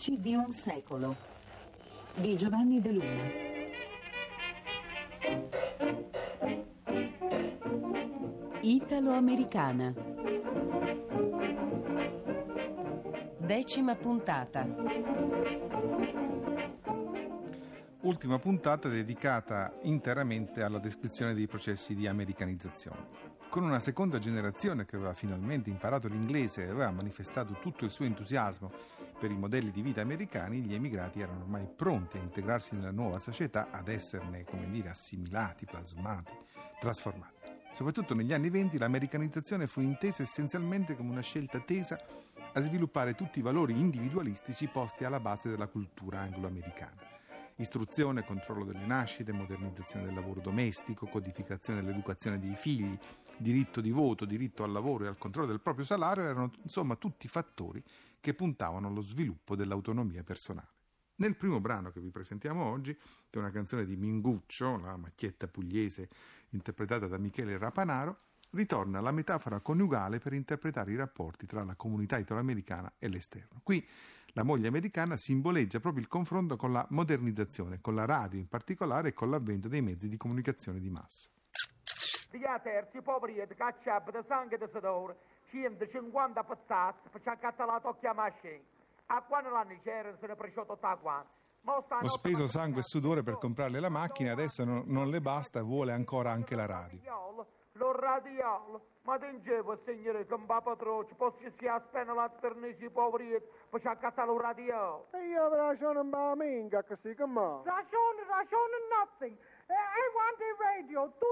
Voci di un secolo di Giovanni De Luna. Italo-americana. Decima puntata. Ultima puntata dedicata interamente alla descrizione dei processi di americanizzazione. Con una seconda generazione che aveva finalmente imparato l'inglese e aveva manifestato tutto il suo entusiasmo per i modelli di vita americani, gli emigrati erano ormai pronti a integrarsi nella nuova società, ad esserne, come dire, assimilati, plasmati, trasformati. Soprattutto negli anni venti l'americanizzazione fu intesa essenzialmente come una scelta tesa a sviluppare tutti i valori individualistici posti alla base della cultura anglo-americana Istruzione, controllo delle nascite, modernizzazione del lavoro domestico, codificazione dell'educazione dei figli, diritto di voto, diritto al lavoro e al controllo del proprio salario erano insomma tutti fattori che puntavano allo sviluppo dell'autonomia personale. Nel primo brano che vi presentiamo oggi, che è una canzone di Minguccio, la macchietta pugliese interpretata da Michele Rapanaro, ritorna la metafora coniugale per interpretare i rapporti tra la comunità italoamericana e l'esterno. Qui la moglie americana simboleggia proprio il confronto con la modernizzazione, con la radio in particolare e con l'avvento dei mezzi di comunicazione di massa. Via terzi, poveri, cacciab, sangue da sudore, 150 passati, faccia accattalata occhia mascina. A quando l'anno c'era, se ne presciò tutta quanto. Ho speso sangue e sudore per comprarle la macchina, adesso non, non le basta, vuole ancora anche la radio. Lo radiolo, ma tingevo, signore, che un papatroce, posso si appena la ternisi poveri, faccia accattare lo radio. E io ragione un così che ma. Ragione, ragione, nothing. I want a radio, tutto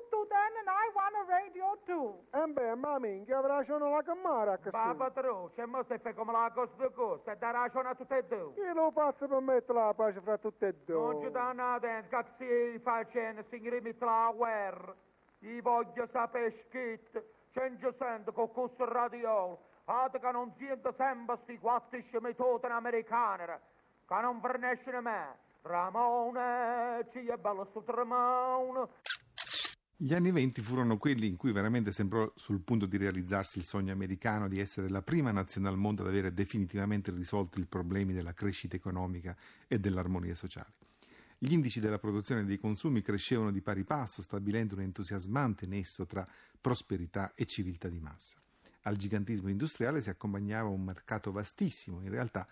too. E beh, ma minchia, avrà ragione la così. Papatroce, ma se fai come la cosa di cosa, dà ragione a tutte e due. Io lo faccio per mettere la pace fra tutte e due. Non ci dà nada, che si facendo, signore, mi la guerra. Io voglio sapere scritto, c'è sento con questo radio, Ate che non siete sempre sti quattro metodi americani, che non forniscono me. Ramone, ci è bello sto Ramone. Gli anni venti furono quelli in cui veramente sembrò sul punto di realizzarsi il sogno americano di essere la prima nazione al mondo ad avere definitivamente risolto i problemi della crescita economica e dell'armonia sociale. Gli indici della produzione e dei consumi crescevano di pari passo, stabilendo un entusiasmante nesso tra prosperità e civiltà di massa. Al gigantismo industriale si accompagnava un mercato vastissimo, in realtà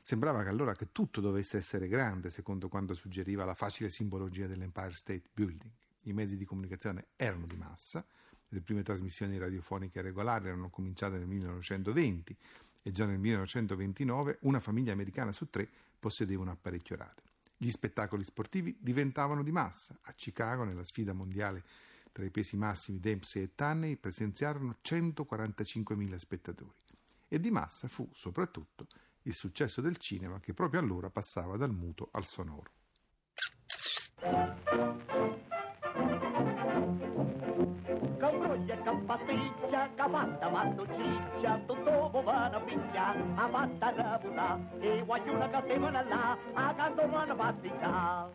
sembrava che allora che tutto dovesse essere grande, secondo quanto suggeriva la facile simbologia dell'Empire State Building. I mezzi di comunicazione erano di massa, le prime trasmissioni radiofoniche regolari erano cominciate nel 1920 e già nel 1929 una famiglia americana su tre possedeva un apparecchio radio. Gli spettacoli sportivi diventavano di massa. A Chicago, nella sfida mondiale tra i pesi massimi Dempsey e Tanney, presenziarono 145.000 spettatori. E di massa fu, soprattutto, il successo del cinema che proprio allora passava dal muto al sonoro. Gato, chicha. Tutto bovana piccia, ha fatta raputa, e guagliuna che stevano là, a canto una pasticcia.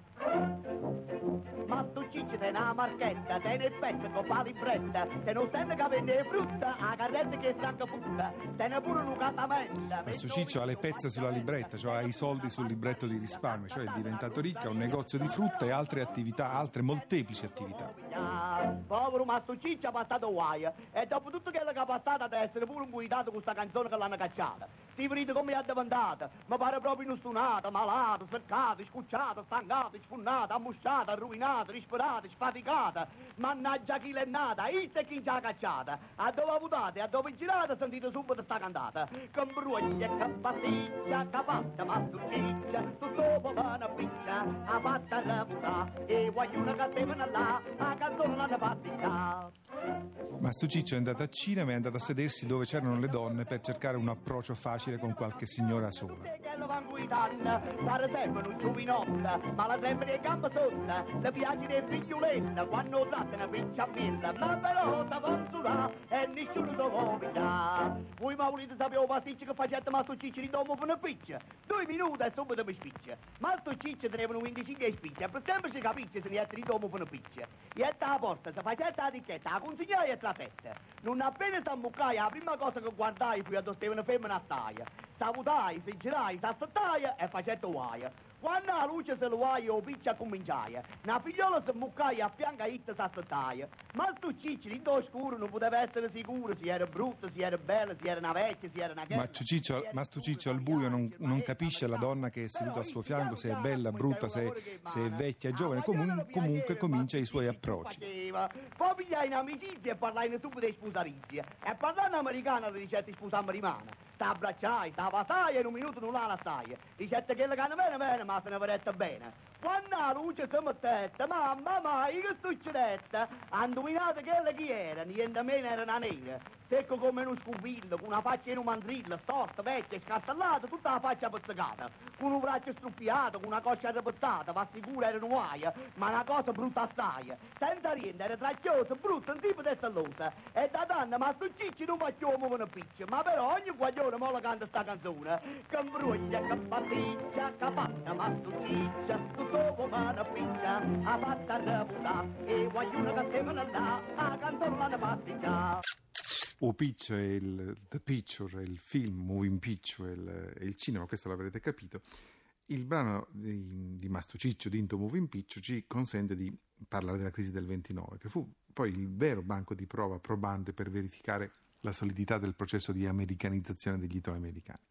Ma tu cicci te una marchetta, te ne pezzo con la libretta, te non sente che vende frutta, a carretta che stanca putta, te ne pure un catamenta. Questo ciccio ha le pezze sulla libretta, cioè ha i soldi sul libretto di risparmio, cioè è diventato ricco, ha un negozio di frutta e altre attività, altre molteplici attività. Povero Masto Ciccio ha passato guai e dopo tutto quello che ha passato ad essere pure un guidato con questa canzone che l'hanno cacciata. Ti vedete come è addiventata, mi pare proprio inostunata, malata, cercata, scucciata, stancata, sfunnata, ammusciata, arruinata, disperata, sfaticata. Mannaggia chi l'è nata, issa chi ci ha cacciata. A dove votate, a dove girate, sentite subito sta cantata. Che bruglia, che pasticcia, che fatta Masto Ciccia, tutto povana piccia, ha fatta la puta, e voglio che stevano là, a canzone l'hanno pasticciata. Ma Ciccio è andato a cinema e è andato a sedersi dove c'erano le donne per cercare un approccio facile con qualche signora sola. Pare sempre un giovinotta, ma la sempre le gambe sotto, le piace dei figlioletta, quando date una piccia a milla, ma veloce avanzula, e nessuno pigliare. Voi ma volete sapere pasticcio che facete Mastro Ciccio di domo per una piccia? Due minuti e subito mi spiccia. Mastro Ciccio tenevano 25 spicce e per sempre si capisce se ne è di domo per una piccia. E a la porta, se facete la ricchetta, la consegnai e la testa. Non appena si ammuccai, la prima cosa che guardai fu stava una femmina a taia. Salutai, si girai, si aspettai e facette guai. Quando la luce se lo vuoi, o piccia cominciai. Una figliola si muccai a fianco a itta si aspettai. Ma sto ciccio, in oscuro, non poteva essere sicuro se era brutto, se era bello, se era una vecchia, se era una Ma Ciccio, ma sto Ciccio al buio non, non capisce la donna che è seduta al suo fianco se è bella, brutta, se, se è vecchia, giovane. Comun- comunque comincia i suoi approcci. Poi pigliai in amicizia e parlai subito di sposarizie. E parlando americano di. Sta abbracciai, sta passai e in un minuto non la lasciai. Dicette che le cana bene bene, ma se ne vedette bene. Quando la luce si mettette, mamma mai che succedette? Ha che le chi era, niente meno era una nera. Secco come uno scubillo, con una faccia in un mandrillo, storta, vecchia, scastellata, tutta la faccia pizzicata, con un braccio struppiato, con una coscia arrepettata, ma sicuro era un guaia, ma una cosa brutta assai. Senza rienda, era tracchiosa, brutta, un tipo di stallosa. E da donna, ma sto cicci non facciamo una piccia, ma però ogni guaglione mo la canta sta canzone. Che imbruglia, che pasticcia, che fatta, ma sto ciccia, tutto come una piccia, ha fatta reputare, e guaglione che semina là, a canzone la pasticcia. O Picture, è il, The Picture, il film, Moving Picture, è il, è il cinema, questo l'avrete capito. Il brano di, di Mastro Ciccio, di Into Moving Picture, ci consente di parlare della crisi del 29, che fu poi il vero banco di prova probante per verificare la solidità del processo di americanizzazione degli italoamericani.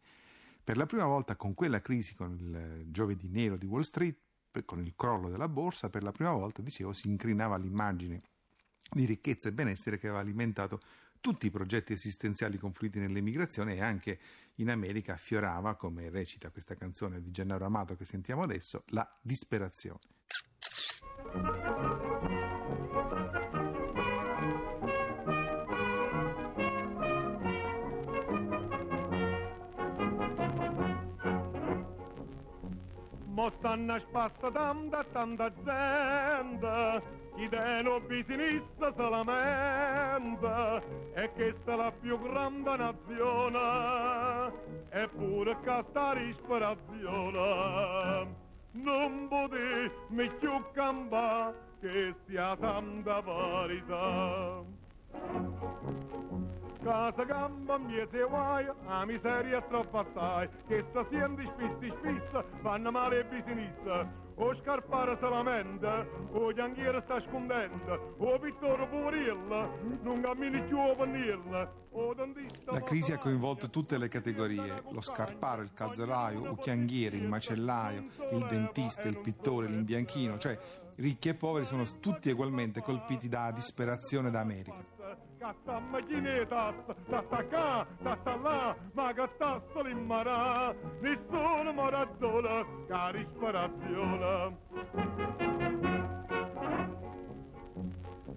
Per la prima volta con quella crisi, con il giovedì nero di Wall Street, con il crollo della borsa, per la prima volta, dicevo, si incrinava l'immagine di ricchezza e benessere che aveva alimentato tutti i progetti esistenziali confluiti nell'emigrazione e anche in America affiorava, come recita questa canzone di Gennaro Amato che sentiamo adesso, la disperazione. Mo stanno spassa tanta tanta gente, chi deno business se lamenta, e questa è la più grande nazione, eppure questa disperazione. Non potete mi più cambare che sia tanta verità. Casa gamba miete guai, a miseria troppo assai, che sta siendo spisti spissa, fanno male e bisinissa. O scarpare se lamenta, o gianghiere sta scondendo, o Vittorio Poverilla, non cammini più a o dentista La crisi ha coinvolto tutte le categorie, lo scarparo, il calzolaio, il chianghiere, il macellaio, il dentista, il pittore, l'imbianchino, cioè ricchi e poveri sono tutti ugualmente colpiti da disperazione da. Casta macchinetta, sta sta qua, sta sta là, ma che sta solo in marà, nessuno mi ragiona, che disperazione.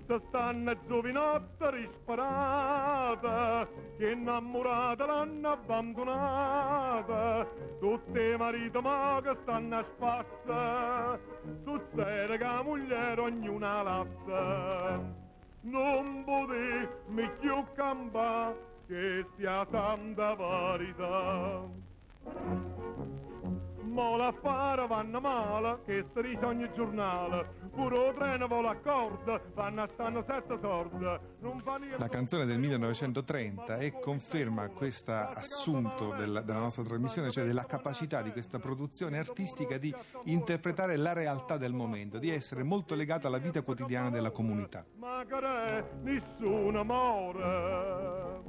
Se stanno giovinotte risparate, che innamorate l'hanno abbandonata, tutte i mariti ma che stanno a spazza, succede che la moglie ognuna latta. Non potevi più cambare, che sia tanta verità. Ma l'affare vanno male, che dice ogni giornale. Pure treno vola a corda, vanno a stanno sette niente. La canzone del 1930 e conferma questo assunto del- della nostra trasmissione, cioè della capacità di questa produzione artistica di interpretare la realtà del momento, di essere molto legata alla vita quotidiana della comunità. Ma che re, nessuno muore.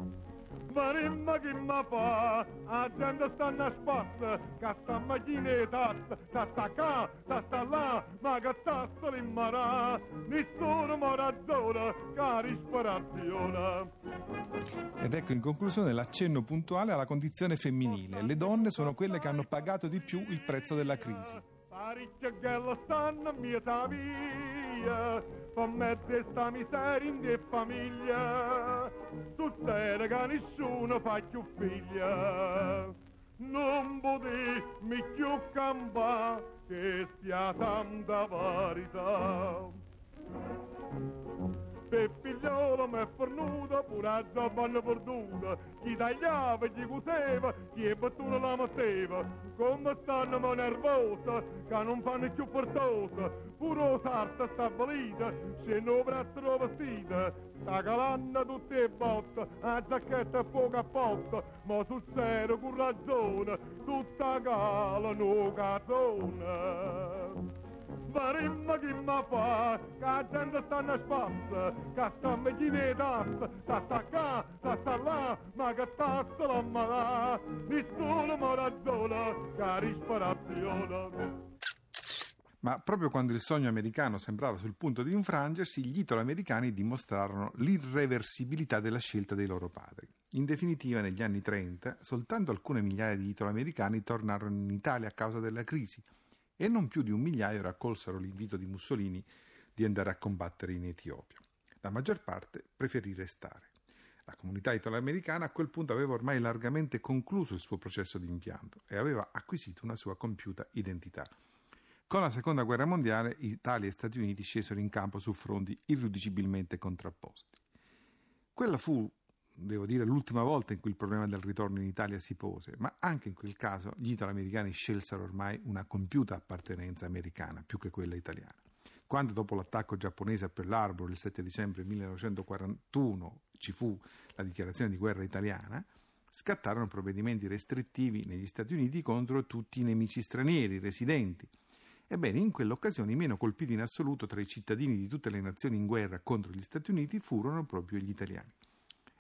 Varimma che mi fa, la gente stanno a spazio, che sta macchinetta, sta sta qua, sta sta là, ma che sta solo in marà, nessuno mi ragiona, che disperazione. Ed ecco in conclusione l'accenno puntuale alla condizione femminile. Le donne sono quelle che hanno pagato di più il prezzo della crisi. Parecchie ghelle stanno a mieta via, con mezzo sta miseria in die famiglia, succede che nessuno fa più figlia. Non potevi più campare, che sia tanta verità. Per figliolo come è fornuta, pure a zabanna perduta. Chi tagliava, chi cuseva, chi è battuta la metteva. Come stanno ma nervosa, che non fanno più portosa. Pure sarta stabilita, se non presto vestita. Sta calanna tutte e botte, a giacchetta e poco a poco, ma sul serio con ragione, tutta cala no cazzone. Varimma chi ma fa, che la gente sta a spazza, che sta a meglio tassa, sta sta qua, sta sta là, ma che tassa la malà, nessuno mi ragiona, che risparazione. Ma proprio quando il sogno americano sembrava sul punto di infrangersi, gli italo-americani dimostrarono l'irreversibilità della scelta dei loro padri. In definitiva, negli anni 30, soltanto alcune migliaia di italo-americani tornarono in Italia a causa della crisi e non più di un migliaio raccolsero l'invito di Mussolini di andare a combattere in Etiopia. La maggior parte preferì restare. La comunità italo-americana a quel punto aveva ormai largamente concluso il suo processo di impianto e aveva acquisito una sua compiuta identità. Con la seconda guerra mondiale Italia e Stati Uniti scesero in campo su fronti irriducibilmente contrapposti. Quella fu, devo dire, l'ultima volta in cui il problema del ritorno in Italia si pose, ma anche in quel caso gli italoamericani scelsero ormai una compiuta appartenenza americana più che quella italiana. Quando dopo l'attacco giapponese a Pearl Harbor il 7 dicembre 1941 ci fu la dichiarazione di guerra italiana, scattarono provvedimenti restrittivi negli Stati Uniti contro tutti i nemici stranieri residenti Ebbene, in quell'occasione i meno colpiti in assoluto tra i cittadini di tutte le nazioni in guerra contro gli Stati Uniti furono proprio gli italiani.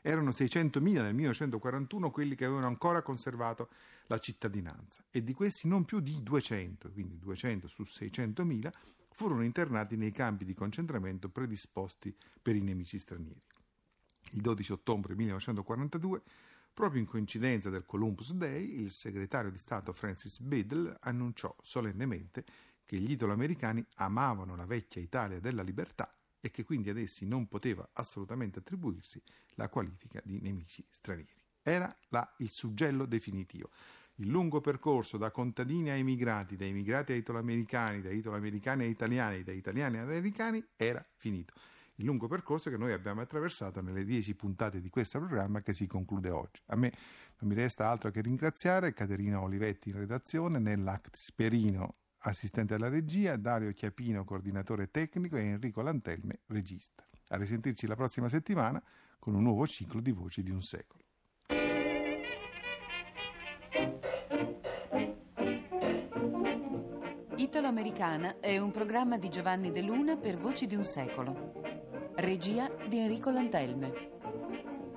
Erano 600.000 nel 1941 quelli che avevano ancora conservato la cittadinanza e di questi non più di 200, quindi 200 su 600.000, furono internati nei campi di concentramento predisposti per i nemici stranieri. Il 12 ottobre 1942 Proprio in coincidenza del Columbus Day, il segretario di Stato Francis Biddle annunciò solennemente che gli italoamericani amavano la vecchia Italia della libertà e che quindi ad essi non poteva assolutamente attribuirsi la qualifica di nemici stranieri. Era là il suggello definitivo. Il lungo percorso da contadini a emigrati, da emigrati a italoamericani, da italoamericani a italiani, da italiani a americani era finito. Il lungo percorso che noi abbiamo attraversato nelle dieci puntate di questo programma che si conclude oggi. A me non mi resta altro che ringraziare Caterina Olivetti in redazione, nell'Act Sperino assistente alla regia, Dario Chiapino, coordinatore tecnico e Enrico Lantelme, regista. A risentirci la prossima settimana con un nuovo ciclo di Voci di un secolo. Italo-Americana è un programma di Giovanni De Luna per Voci di un secolo. Regia di Enrico Lantelme.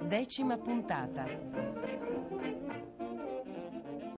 Decima puntata.